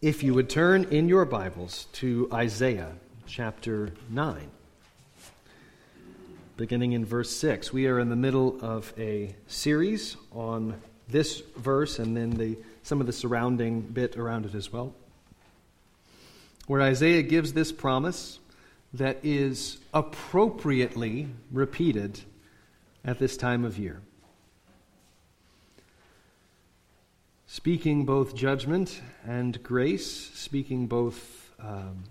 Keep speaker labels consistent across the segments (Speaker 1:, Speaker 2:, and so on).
Speaker 1: if you would turn in your Bibles to Isaiah chapter 9, beginning in verse 6. We are in the middle of a series on this verse and then the, some of the surrounding bit around it as well, where Isaiah gives this promise that is appropriately repeated at this time of year. Speaking both judgment and grace, speaking both um,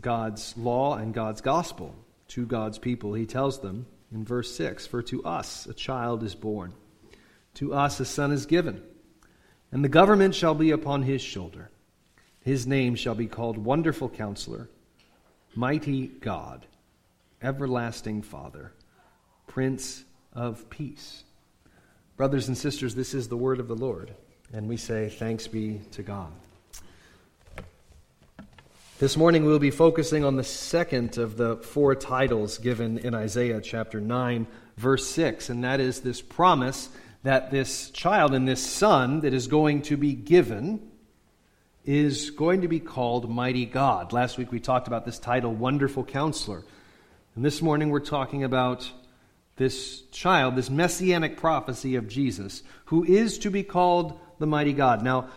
Speaker 1: God's law and God's gospel to God's people. He tells them in verse 6 For to us a child is born, to us a son is given, and the government shall be upon his shoulder. His name shall be called Wonderful Counselor, Mighty God, Everlasting Father, Prince of Peace. Brothers and sisters, this is the word of the Lord. And we say, Thanks be to God. This morning we'll be focusing on the second of the four titles given in Isaiah chapter 9, verse 6, and that is this promise that this child and this son that is going to be given is going to be called Mighty God. Last week we talked about this title, Wonderful Counselor. And this morning we're talking about this child, this messianic prophecy of Jesus, who is to be called the mighty God. Now,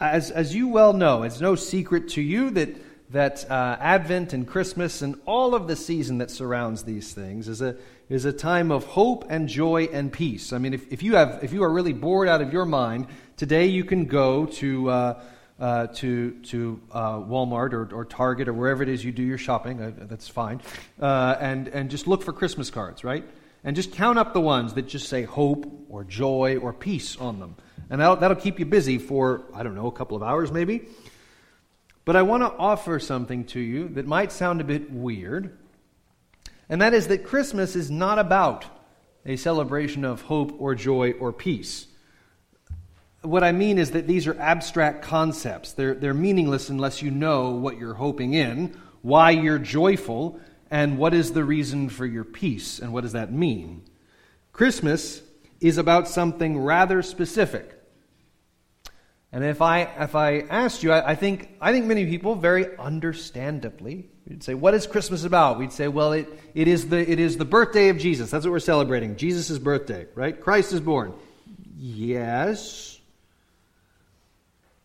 Speaker 1: as, as you well know, it's no secret to you that, that uh, Advent and Christmas and all of the season that surrounds these things is a, is a time of hope and joy and peace. I mean, if, if, you, have, if you are really bored out of your mind, today you can go to, uh, uh, to, to uh, Walmart or, or Target or wherever it is you do your shopping, uh, that's fine, uh, and, and just look for Christmas cards, right? And just count up the ones that just say hope or joy or peace on them. And that'll, that'll keep you busy for, I don't know, a couple of hours maybe. But I want to offer something to you that might sound a bit weird. And that is that Christmas is not about a celebration of hope or joy or peace. What I mean is that these are abstract concepts. They're, they're meaningless unless you know what you're hoping in, why you're joyful, and what is the reason for your peace, and what does that mean. Christmas is about something rather specific. And if I, if I asked you, I, I, think, I think many people, very understandably, would say, What is Christmas about? We'd say, Well, it, it, is the, it is the birthday of Jesus. That's what we're celebrating. Jesus' birthday, right? Christ is born. Yes.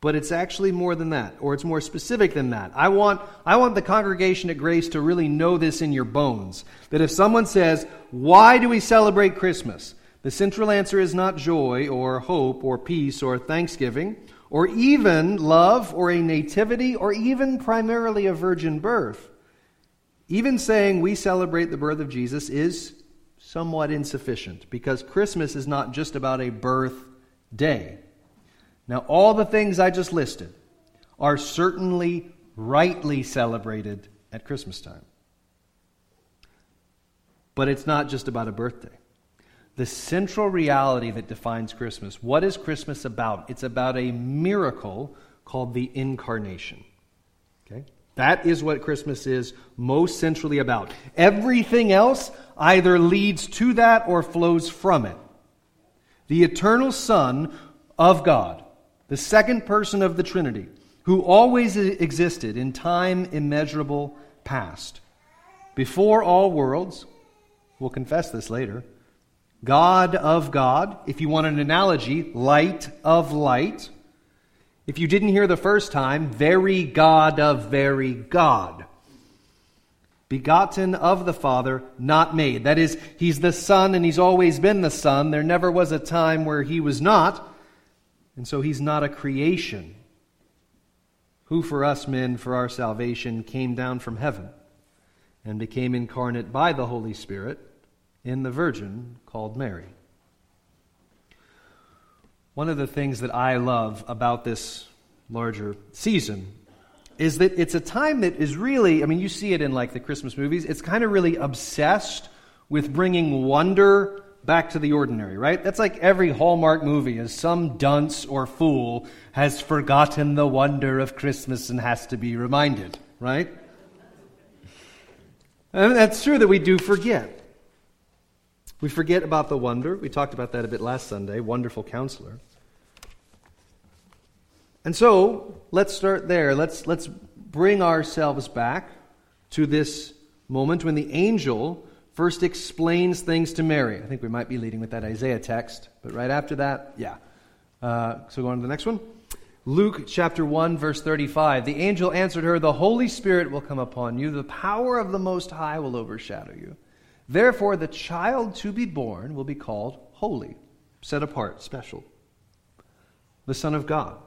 Speaker 1: But it's actually more than that, or it's more specific than that. I want, I want the congregation at Grace to really know this in your bones. That if someone says, Why do we celebrate Christmas? The central answer is not joy or hope or peace or thanksgiving or even love or a nativity or even primarily a virgin birth. Even saying we celebrate the birth of Jesus is somewhat insufficient because Christmas is not just about a birth day. Now, all the things I just listed are certainly rightly celebrated at Christmas time. But it's not just about a birthday the central reality that defines Christmas. What is Christmas about? It's about a miracle called the incarnation. Okay? That is what Christmas is most centrally about. Everything else either leads to that or flows from it. The eternal Son of God, the second person of the Trinity, who always existed in time immeasurable past, before all worlds, we'll confess this later God of God. If you want an analogy, light of light. If you didn't hear the first time, very God of very God. Begotten of the Father, not made. That is, He's the Son and He's always been the Son. There never was a time where He was not. And so He's not a creation. Who for us men, for our salvation, came down from heaven and became incarnate by the Holy Spirit in the Virgin called Mary. One of the things that I love about this larger season is that it's a time that is really, I mean, you see it in like the Christmas movies, it's kind of really obsessed with bringing wonder back to the ordinary, right? That's like every Hallmark movie, is some dunce or fool has forgotten the wonder of Christmas and has to be reminded, right? And that's true that we do forget. We forget about the wonder. We talked about that a bit last Sunday. Wonderful counselor. And so, let's start there. Let's, let's bring ourselves back to this moment when the angel first explains things to Mary. I think we might be leading with that Isaiah text, but right after that, yeah. Uh, so go on to the next one. Luke chapter 1, verse 35. The angel answered her, The Holy Spirit will come upon you, the power of the Most High will overshadow you. Therefore, the child to be born will be called holy, set apart, special, the Son of God.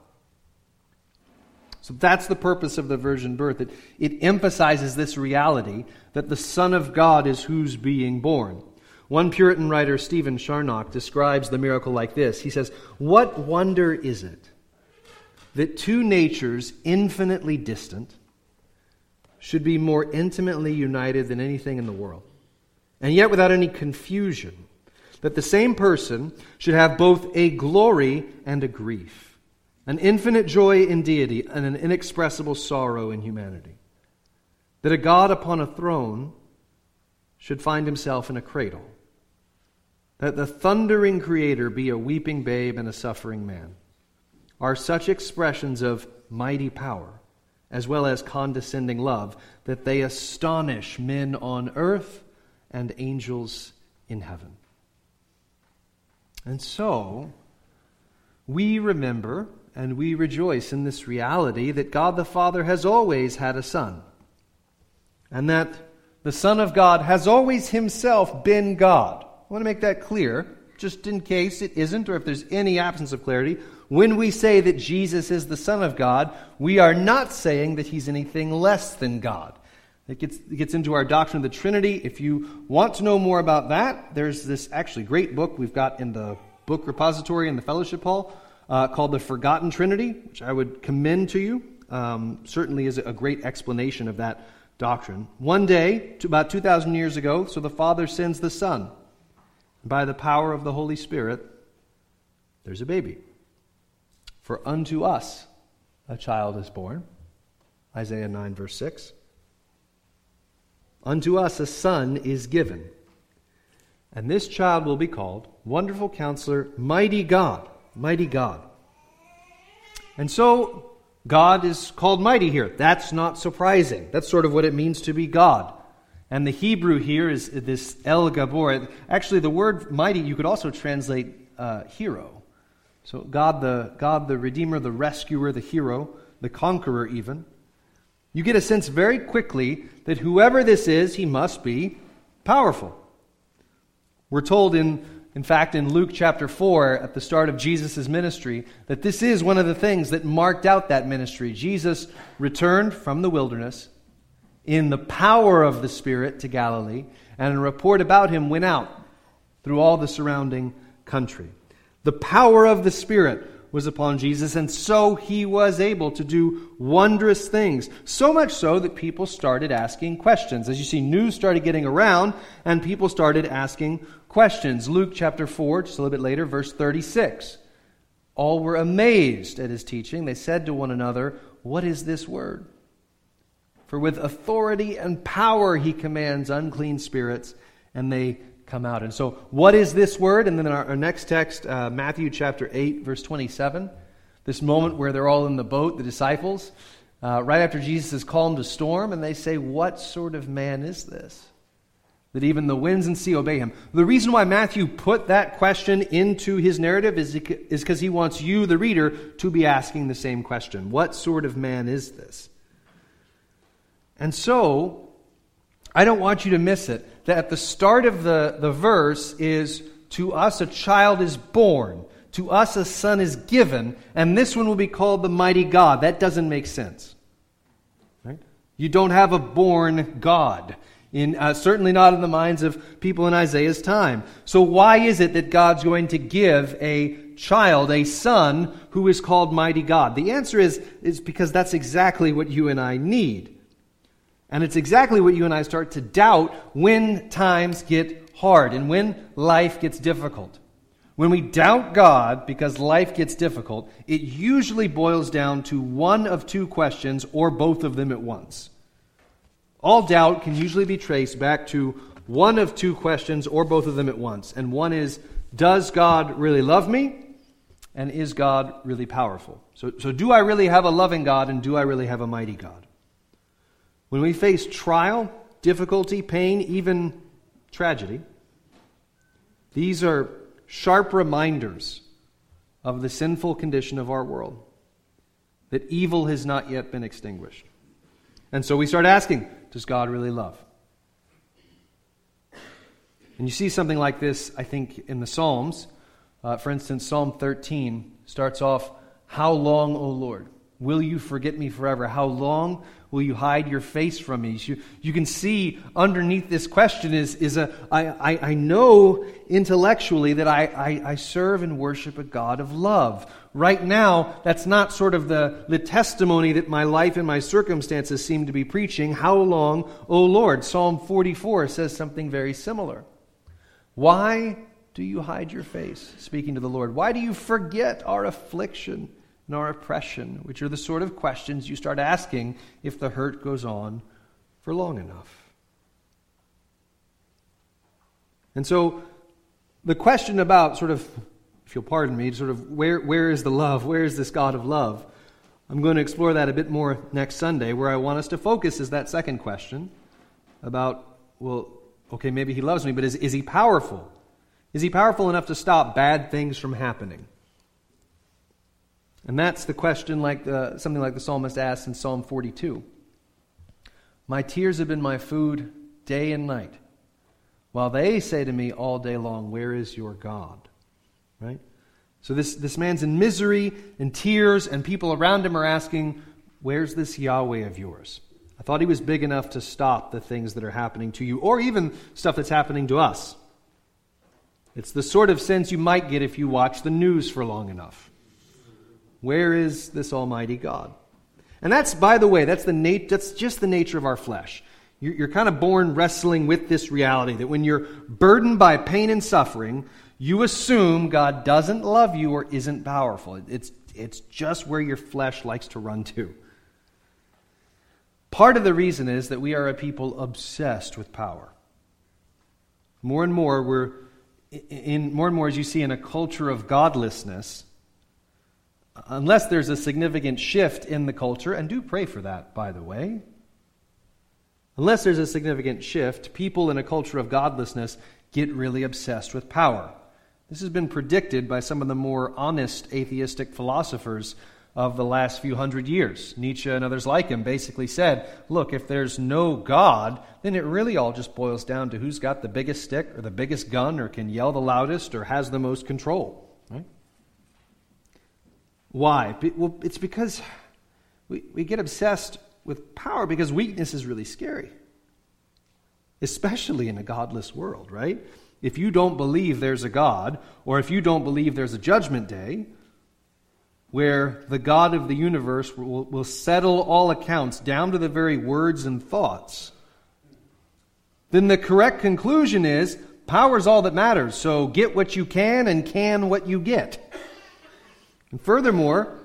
Speaker 1: So that's the purpose of the virgin birth. It, it emphasizes this reality that the Son of God is who's being born. One Puritan writer, Stephen Charnock, describes the miracle like this He says, What wonder is it that two natures infinitely distant should be more intimately united than anything in the world? And yet, without any confusion, that the same person should have both a glory and a grief an infinite joy in deity and an inexpressible sorrow in humanity. That a God upon a throne should find himself in a cradle. That the thundering Creator be a weeping babe and a suffering man are such expressions of mighty power as well as condescending love that they astonish men on earth and angels in heaven. And so, we remember and we rejoice in this reality that God the Father has always had a Son, and that the Son of God has always himself been God. I want to make that clear, just in case it isn't, or if there's any absence of clarity. When we say that Jesus is the Son of God, we are not saying that he's anything less than God. It gets, it gets into our doctrine of the Trinity. If you want to know more about that, there's this actually great book we've got in the book repository in the fellowship hall uh, called The Forgotten Trinity, which I would commend to you. Um, certainly is a great explanation of that doctrine. One day, about 2,000 years ago, so the Father sends the Son. By the power of the Holy Spirit, there's a baby. For unto us a child is born. Isaiah 9, verse 6. Unto us a son is given. And this child will be called Wonderful Counselor, Mighty God Mighty God. And so, God is called mighty here. That's not surprising. That's sort of what it means to be God. And the Hebrew here is this El Gibbor. Actually, the word mighty you could also translate uh, hero. So God the God the Redeemer, the rescuer, the hero, the conqueror, even. You get a sense very quickly that whoever this is, he must be powerful. We're told in in fact, in Luke chapter 4, at the start of Jesus' ministry, that this is one of the things that marked out that ministry. Jesus returned from the wilderness in the power of the Spirit to Galilee, and a report about him went out through all the surrounding country. The power of the Spirit was upon Jesus, and so he was able to do wondrous things. So much so that people started asking questions. As you see, news started getting around, and people started asking questions. Luke chapter 4, just a little bit later, verse 36. All were amazed at his teaching. They said to one another, What is this word? For with authority and power he commands unclean spirits, and they come out. And so, what is this word? And then our, our next text, uh, Matthew chapter 8, verse 27, this moment where they're all in the boat, the disciples, uh, right after Jesus has calmed a storm, and they say, What sort of man is this? that even the winds and sea obey him. The reason why Matthew put that question into his narrative is because he wants you, the reader, to be asking the same question What sort of man is this? And so, I don't want you to miss it. That at the start of the, the verse is To us a child is born, to us a son is given, and this one will be called the mighty God. That doesn't make sense. Right? You don't have a born God in, uh, certainly not in the minds of people in Isaiah's time. So, why is it that God's going to give a child, a son, who is called Mighty God? The answer is, is because that's exactly what you and I need. And it's exactly what you and I start to doubt when times get hard and when life gets difficult. When we doubt God because life gets difficult, it usually boils down to one of two questions or both of them at once. All doubt can usually be traced back to one of two questions or both of them at once. And one is Does God really love me? And is God really powerful? So, so, do I really have a loving God and do I really have a mighty God? When we face trial, difficulty, pain, even tragedy, these are sharp reminders of the sinful condition of our world, that evil has not yet been extinguished. And so we start asking Does God really love? And you see something like this, I think, in the Psalms. Uh, for instance, Psalm 13 starts off, How long, O Lord? Will you forget me forever? How long will you hide your face from me? You, you can see underneath this question is, is a, I, I, I know intellectually that I, I, I serve and worship a God of love. Right now, that's not sort of the, the testimony that my life and my circumstances seem to be preaching. How long, O Lord? Psalm 44 says something very similar. Why do you hide your face? Speaking to the Lord. Why do you forget our affliction and our oppression? Which are the sort of questions you start asking if the hurt goes on for long enough. And so, the question about sort of, if you'll pardon me, sort of where, where is the love? Where is this God of love? I'm going to explore that a bit more next Sunday. Where I want us to focus is that second question about, well, okay, maybe he loves me, but is, is he powerful? Is he powerful enough to stop bad things from happening? And that's the question, like the, something like the psalmist asks in Psalm 42. My tears have been my food day and night, while they say to me all day long, Where is your God? Right? So this, this man's in misery and tears, and people around him are asking, Where's this Yahweh of yours? I thought he was big enough to stop the things that are happening to you, or even stuff that's happening to us. It's the sort of sense you might get if you watch the news for long enough. Where is this Almighty God? And that's, by the way, that's, the nat- that's just the nature of our flesh. You're, you're kind of born wrestling with this reality that when you're burdened by pain and suffering, you assume God doesn't love you or isn't powerful. It's, it's just where your flesh likes to run to. Part of the reason is that we are a people obsessed with power. More and more, we're in more and more as you see in a culture of godlessness, unless there's a significant shift in the culture, and do pray for that, by the way. Unless there's a significant shift, people in a culture of godlessness get really obsessed with power. This has been predicted by some of the more honest atheistic philosophers of the last few hundred years. Nietzsche and others like him basically said, look, if there's no God, then it really all just boils down to who's got the biggest stick or the biggest gun or can yell the loudest or has the most control. Right? Why? Well, it's because we, we get obsessed with power because weakness is really scary, especially in a godless world, right? If you don't believe there's a God, or if you don't believe there's a judgment day, where the God of the universe will, will settle all accounts down to the very words and thoughts, then the correct conclusion is power is all that matters. So get what you can and can what you get. And furthermore,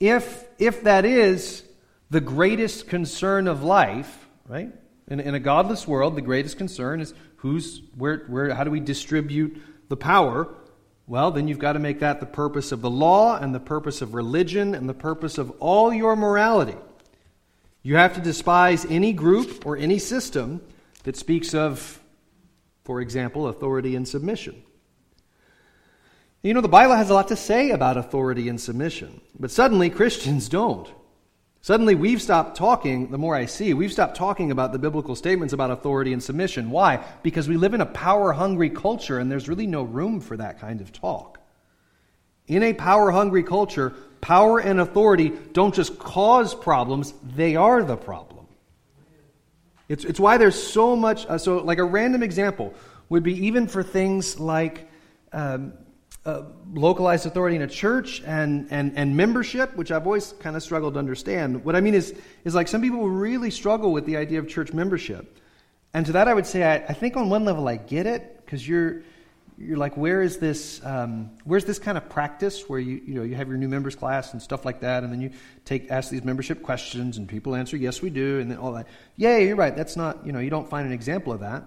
Speaker 1: if, if that is the greatest concern of life, right? In, in a godless world, the greatest concern is who's, where, where, how do we distribute the power? Well, then you've got to make that the purpose of the law and the purpose of religion and the purpose of all your morality. You have to despise any group or any system that speaks of, for example, authority and submission. You know, the Bible has a lot to say about authority and submission, but suddenly Christians don't. Suddenly, we've stopped talking, the more I see, we've stopped talking about the biblical statements about authority and submission. Why? Because we live in a power hungry culture and there's really no room for that kind of talk. In a power hungry culture, power and authority don't just cause problems, they are the problem. It's, it's why there's so much. Uh, so, like a random example would be even for things like um, uh, localized authority in a church and, and, and membership, which I've always kind of struggled to understand. What I mean is, is like some people really struggle with the idea of church membership. And to that, I would say, I, I think on one level I get it, because you're, you're like, where is this, um, where's this kind of practice where you, you, know, you have your new members class and stuff like that, and then you take, ask these membership questions, and people answer, yes, we do, and then all that. Yeah, you're right. That's not, you know, you don't find an example of that.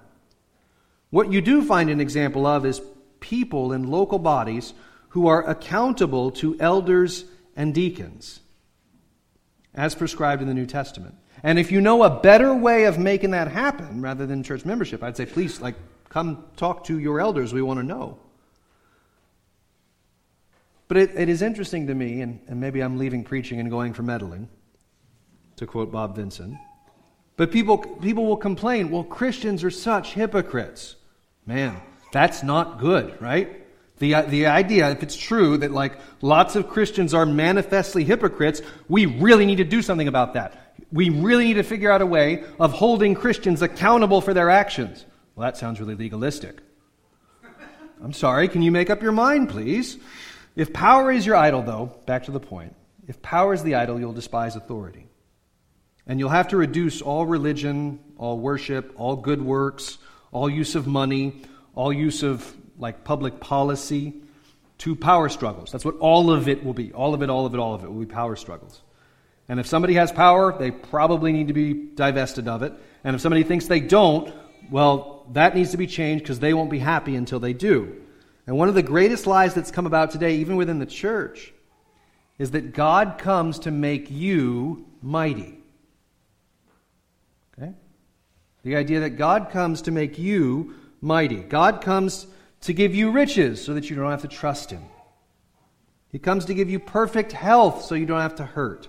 Speaker 1: What you do find an example of is people in local bodies who are accountable to elders and deacons, as prescribed in the New Testament. And if you know a better way of making that happen rather than church membership, I'd say, please, like, come talk to your elders. We want to know. But it, it is interesting to me, and, and maybe I'm leaving preaching and going for meddling, to quote Bob Vinson. But people, people will complain, well, Christians are such hypocrites. Man, that's not good, right? The, uh, the idea, if it's true that like lots of Christians are manifestly hypocrites, we really need to do something about that. We really need to figure out a way of holding Christians accountable for their actions. Well, that sounds really legalistic. I'm sorry, can you make up your mind, please? If power is your idol, though, back to the point, if power is the idol, you'll despise authority. And you'll have to reduce all religion, all worship, all good works, all use of money, all use of like public policy to power struggles. That's what all of it will be. All of it, all of it, all of it will be power struggles. And if somebody has power, they probably need to be divested of it. And if somebody thinks they don't, well, that needs to be changed because they won't be happy until they do. And one of the greatest lies that's come about today, even within the church, is that God comes to make you mighty. Okay? The idea that God comes to make you mighty. God comes to give you riches so that you don't have to trust Him. He comes to give you perfect health so you don't have to hurt.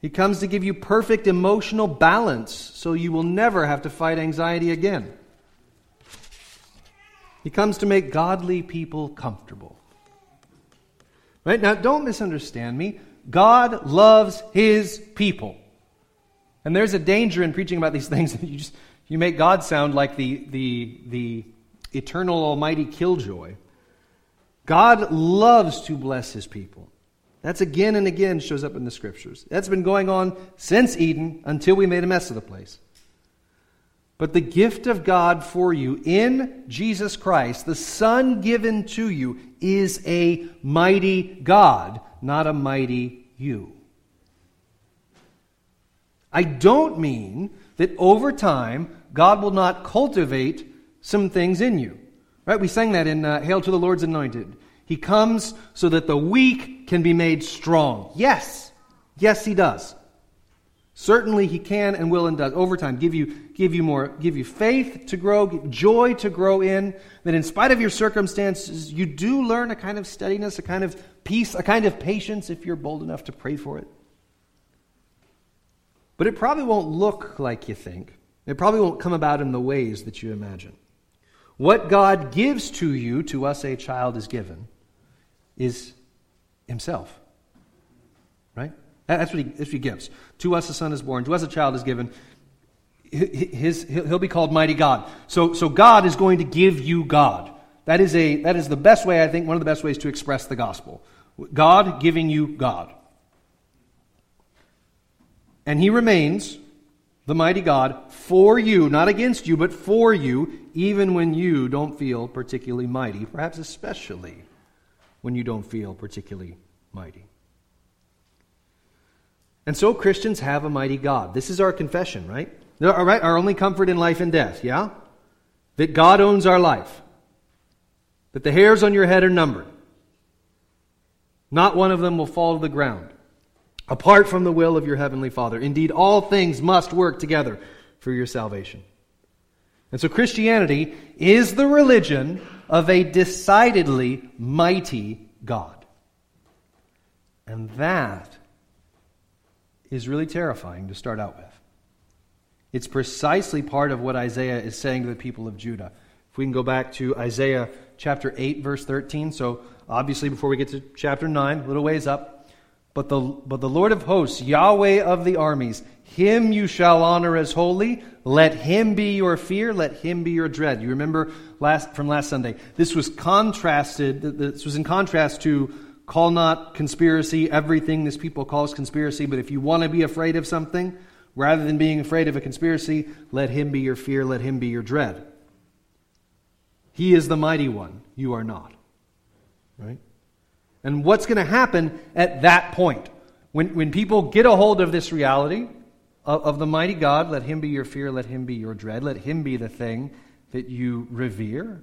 Speaker 1: He comes to give you perfect emotional balance so you will never have to fight anxiety again. He comes to make godly people comfortable. Right? Now, don't misunderstand me. God loves his people. And there's a danger in preaching about these things that you just you make God sound like the the the eternal almighty killjoy. God loves to bless his people. That's again and again shows up in the scriptures. That's been going on since Eden until we made a mess of the place. But the gift of God for you in Jesus Christ, the Son given to you, is a mighty God, not a mighty you. I don't mean that over time God will not cultivate some things in you. Right? We sang that in uh, Hail to the Lord's Anointed. He comes so that the weak can be made strong. Yes. Yes, he does. Certainly he can and will and does over time give you give you more give you faith to grow, joy to grow in that in spite of your circumstances you do learn a kind of steadiness, a kind of peace, a kind of patience if you're bold enough to pray for it. But it probably won't look like you think. It probably won't come about in the ways that you imagine. What God gives to you, to us a child is given, is Himself. Right? That's what, he, that's what he gives. To us a son is born, to us a child is given. His, he'll be called Mighty God. So, so God is going to give you God. That is, a, that is the best way, I think, one of the best ways to express the gospel. God giving you God. And He remains the mighty God, for you, not against you, but for you, even when you don't feel particularly mighty, perhaps especially when you don't feel particularly mighty. And so Christians have a mighty God. This is our confession, right? All right, our only comfort in life and death, yeah? That God owns our life. That the hairs on your head are numbered. Not one of them will fall to the ground apart from the will of your heavenly Father. Indeed, all things must work together for your salvation. And so Christianity is the religion of a decidedly mighty God. And that is really terrifying to start out with. It's precisely part of what Isaiah is saying to the people of Judah. If we can go back to Isaiah chapter 8, verse 13. So, obviously, before we get to chapter 9, a little ways up. But the, but the Lord of hosts, Yahweh of the armies, him you shall honor as holy. Let him be your fear. Let him be your dread. You remember last, from last Sunday. This was contrasted, this was in contrast to call not conspiracy everything this people calls conspiracy, but if you want to be afraid of something, rather than being afraid of a conspiracy, let him be your fear. Let him be your dread. He is the mighty one. You are not. Right? And what's going to happen at that point? When, when people get a hold of this reality of, of the mighty God, let him be your fear, let him be your dread, let him be the thing that you revere.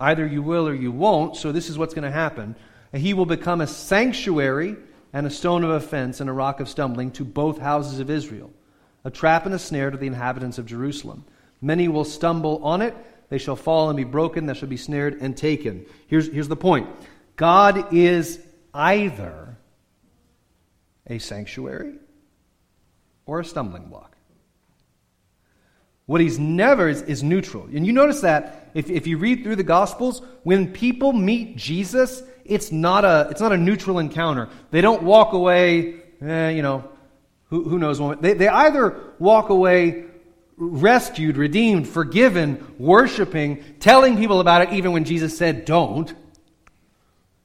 Speaker 1: Either you will or you won't, so this is what's going to happen. He will become a sanctuary and a stone of offense and a rock of stumbling to both houses of Israel, a trap and a snare to the inhabitants of Jerusalem. Many will stumble on it, they shall fall and be broken, they shall be snared and taken. Here's, here's the point God is either a sanctuary or a stumbling block. What he's never is, is, neutral. And you notice that if, if you read through the Gospels, when people meet Jesus, it's not a, it's not a neutral encounter. They don't walk away, eh, you know, who, who knows. They, they either walk away rescued, redeemed, forgiven, worshiping, telling people about it even when Jesus said don't,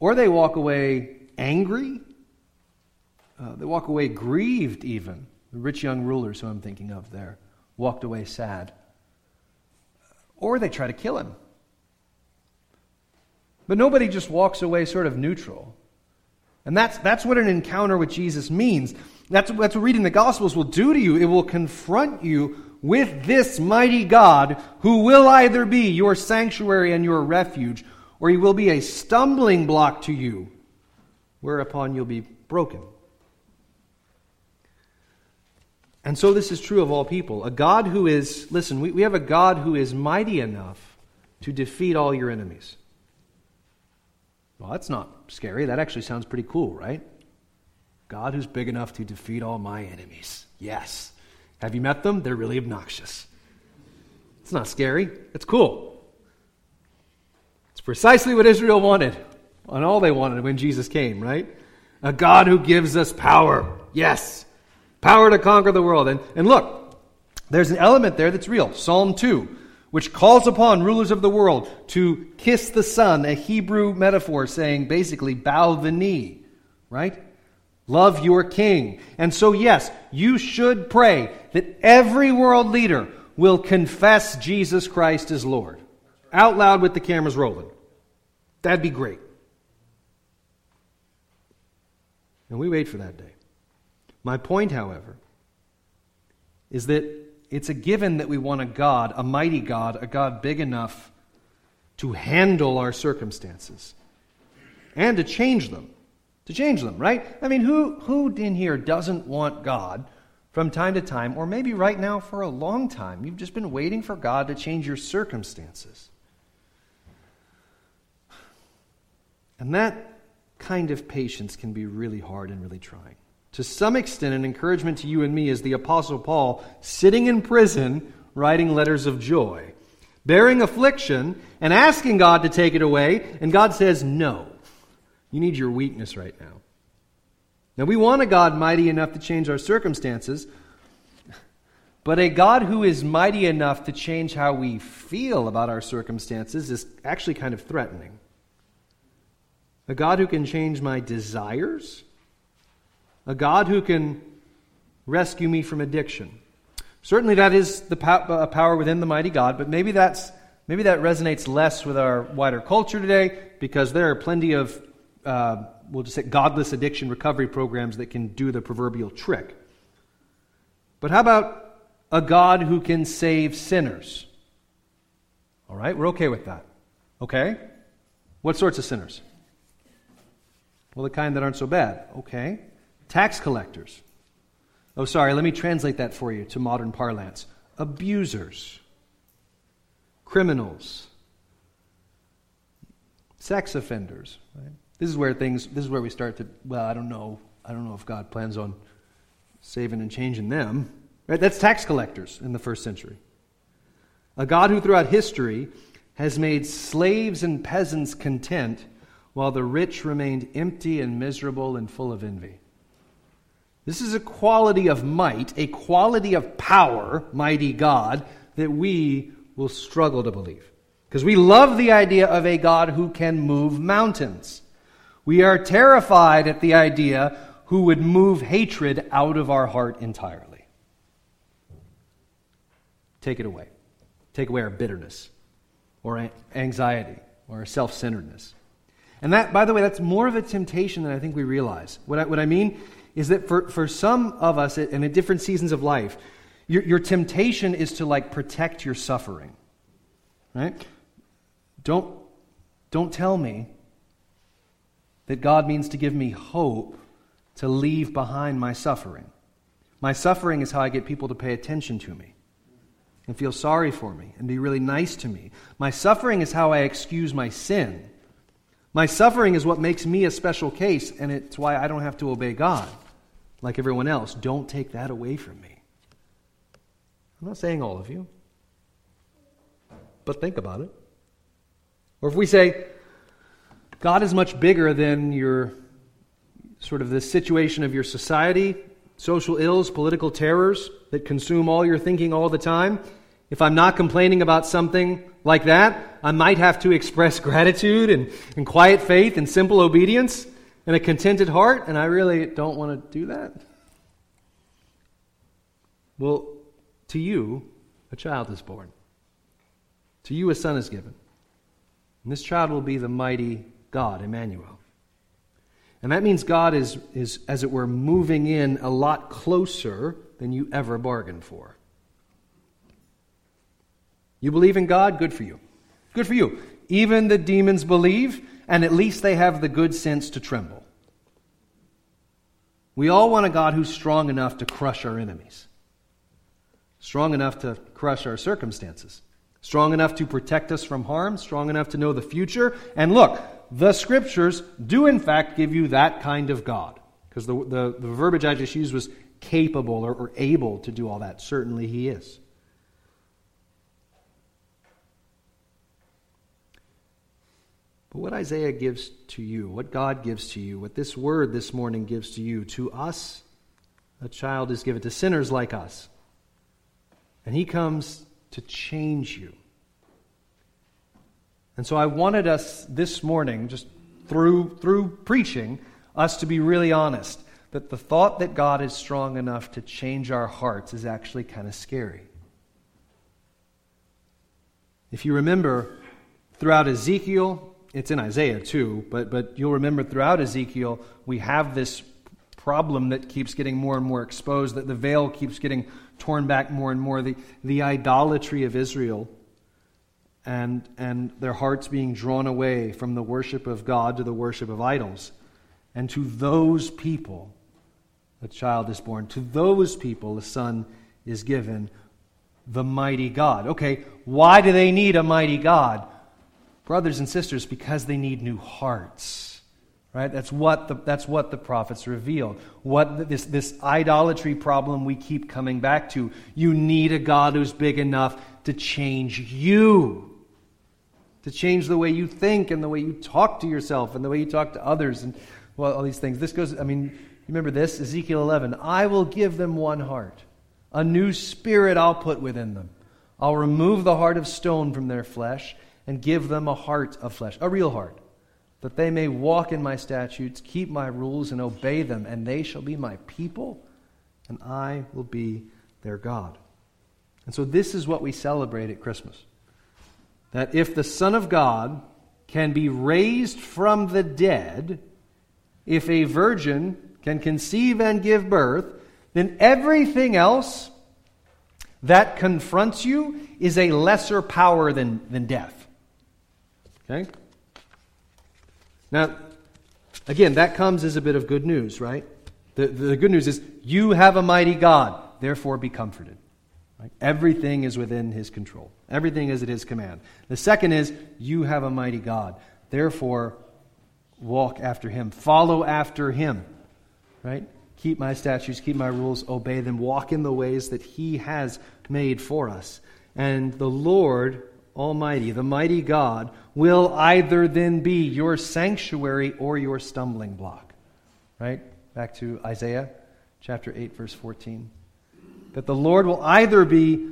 Speaker 1: or they walk away angry. Uh, they walk away grieved, even. The rich young rulers who I'm thinking of there walked away sad. Or they try to kill him. But nobody just walks away sort of neutral. And that's, that's what an encounter with Jesus means. That's, that's what reading the Gospels will do to you. It will confront you with this mighty God, who will either be your sanctuary and your refuge, or he will be a stumbling block to you, whereupon you'll be broken. And so this is true of all people. A God who is, listen, we, we have a God who is mighty enough to defeat all your enemies. Well, that's not scary. That actually sounds pretty cool, right? God who's big enough to defeat all my enemies. Yes. Have you met them? They're really obnoxious. It's not scary, it's cool. It's precisely what Israel wanted, and all they wanted when Jesus came, right? A God who gives us power. Yes. Power to conquer the world. And, and look, there's an element there that's real. Psalm 2, which calls upon rulers of the world to kiss the Son, a Hebrew metaphor saying basically bow the knee, right? Love your king. And so, yes, you should pray that every world leader will confess Jesus Christ as Lord. Out loud with the cameras rolling. That'd be great. And we wait for that day. My point, however, is that it's a given that we want a God, a mighty God, a God big enough to handle our circumstances and to change them to change them, right? I mean, who, who in here doesn't want God from time to time, or maybe right now for a long time? You've just been waiting for God to change your circumstances. And that kind of patience can be really hard and really trying. To some extent, an encouragement to you and me is the Apostle Paul sitting in prison writing letters of joy, bearing affliction, and asking God to take it away, and God says no. You need your weakness right now. Now, we want a God mighty enough to change our circumstances, but a God who is mighty enough to change how we feel about our circumstances is actually kind of threatening. A God who can change my desires, a God who can rescue me from addiction. Certainly, that is the power within the mighty God, but maybe that's maybe that resonates less with our wider culture today because there are plenty of uh, we'll just say godless addiction recovery programs that can do the proverbial trick. But how about a God who can save sinners? All right, we're okay with that. Okay? What sorts of sinners? Well, the kind that aren't so bad. Okay. Tax collectors. Oh, sorry, let me translate that for you to modern parlance. Abusers, criminals, sex offenders. Right? This is where things, this is where we start to, well, I don't know. I don't know if God plans on saving and changing them. Right? That's tax collectors in the first century. A God who throughout history has made slaves and peasants content while the rich remained empty and miserable and full of envy. This is a quality of might, a quality of power, mighty God, that we will struggle to believe. Because we love the idea of a God who can move mountains. We are terrified at the idea who would move hatred out of our heart entirely. Take it away. Take away our bitterness or anxiety or self centeredness. And that, by the way, that's more of a temptation than I think we realize. What I, what I mean is that for, for some of us, and at different seasons of life, your, your temptation is to like protect your suffering. Right? Don't Don't tell me that God means to give me hope to leave behind my suffering. My suffering is how I get people to pay attention to me and feel sorry for me and be really nice to me. My suffering is how I excuse my sin. My suffering is what makes me a special case, and it's why I don't have to obey God like everyone else. Don't take that away from me. I'm not saying all of you, but think about it. Or if we say, God is much bigger than your sort of the situation of your society, social ills, political terrors that consume all your thinking all the time. If I'm not complaining about something like that, I might have to express gratitude and, and quiet faith and simple obedience and a contented heart, and I really don't want to do that. Well, to you, a child is born. To you, a son is given. And this child will be the mighty God, Emmanuel. And that means God is, is, as it were, moving in a lot closer than you ever bargained for. You believe in God? Good for you. Good for you. Even the demons believe, and at least they have the good sense to tremble. We all want a God who's strong enough to crush our enemies, strong enough to crush our circumstances, strong enough to protect us from harm, strong enough to know the future. And look, the scriptures do in fact give you that kind of God. Because the, the, the, verbiage I just used was capable or, or able to do all that. Certainly he is. But what Isaiah gives to you, what God gives to you, what this word this morning gives to you, to us, a child is given to sinners like us. And he comes to change you. And so I wanted us this morning, just through, through preaching, us to be really honest that the thought that God is strong enough to change our hearts is actually kind of scary. If you remember, throughout Ezekiel, it's in Isaiah too, but, but you'll remember throughout Ezekiel, we have this problem that keeps getting more and more exposed, that the veil keeps getting torn back more and more, the, the idolatry of Israel and, and their hearts being drawn away from the worship of God to the worship of idols. And to those people, a child is born. To those people, a son is given, the mighty God. Okay, why do they need a mighty God? Brothers and sisters, because they need new hearts. Right? That's what the, that's what the prophets reveal. What this, this idolatry problem we keep coming back to. You need a God who's big enough to change you to change the way you think and the way you talk to yourself and the way you talk to others and well, all these things. This goes, I mean, remember this? Ezekiel 11. I will give them one heart. A new spirit I'll put within them. I'll remove the heart of stone from their flesh and give them a heart of flesh, a real heart, that they may walk in my statutes, keep my rules, and obey them, and they shall be my people, and I will be their God. And so, this is what we celebrate at Christmas that if the Son of God can be raised from the dead, if a virgin can conceive and give birth, then everything else that confronts you is a lesser power than, than death. Okay? Now, again, that comes as a bit of good news, right? The, the good news is you have a mighty God, therefore be comforted. Right? Everything is within his control. Everything is at his command. The second is, you have a mighty God. Therefore, walk after him. Follow after him. Right? Keep my statutes, keep my rules, obey them, walk in the ways that he has made for us. And the Lord Almighty, the mighty God, will either then be your sanctuary or your stumbling block. Right? Back to Isaiah chapter 8, verse 14 that the Lord will either be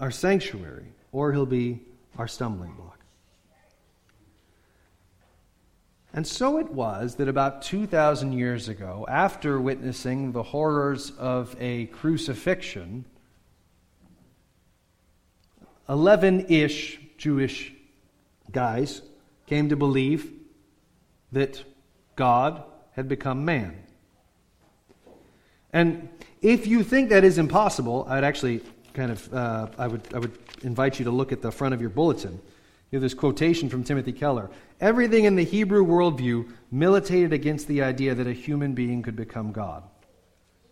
Speaker 1: our sanctuary or he'll be our stumbling block. And so it was that about 2,000 years ago, after witnessing the horrors of a crucifixion, 11 ish Jewish guys came to believe that God had become man. And if you think that is impossible, I'd actually kind of, uh, I, would, I would invite you to look at the front of your bulletin. You have this quotation from Timothy Keller. Everything in the Hebrew worldview militated against the idea that a human being could become God.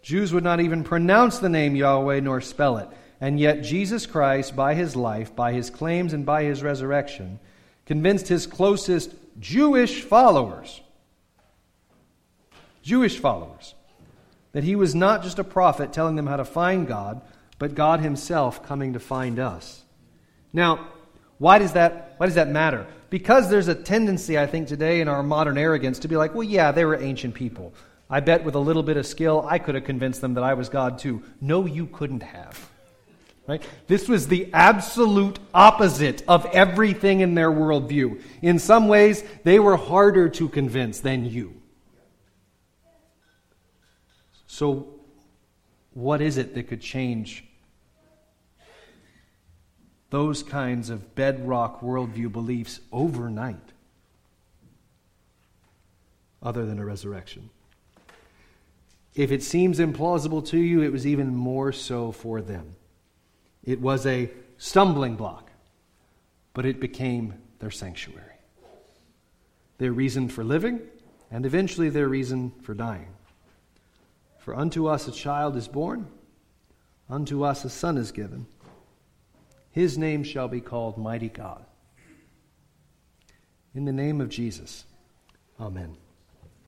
Speaker 1: Jews would not even pronounce the name Yahweh nor spell it. And yet, Jesus Christ, by his life, by his claims, and by his resurrection, convinced his closest Jewish followers, Jewish followers, that he was not just a prophet telling them how to find God, but God himself coming to find us. Now, why does that, why does that matter? Because there's a tendency, I think, today in our modern arrogance to be like, well, yeah, they were ancient people. I bet with a little bit of skill, I could have convinced them that I was God too. No, you couldn't have. Right? This was the absolute opposite of everything in their worldview. In some ways, they were harder to convince than you. So, what is it that could change those kinds of bedrock worldview beliefs overnight, other than a resurrection? If it seems implausible to you, it was even more so for them. It was a stumbling block, but it became their sanctuary, their reason for living, and eventually their reason for dying. For unto us a child is born, unto us a son is given. His name shall be called Mighty God. In the name of Jesus, amen.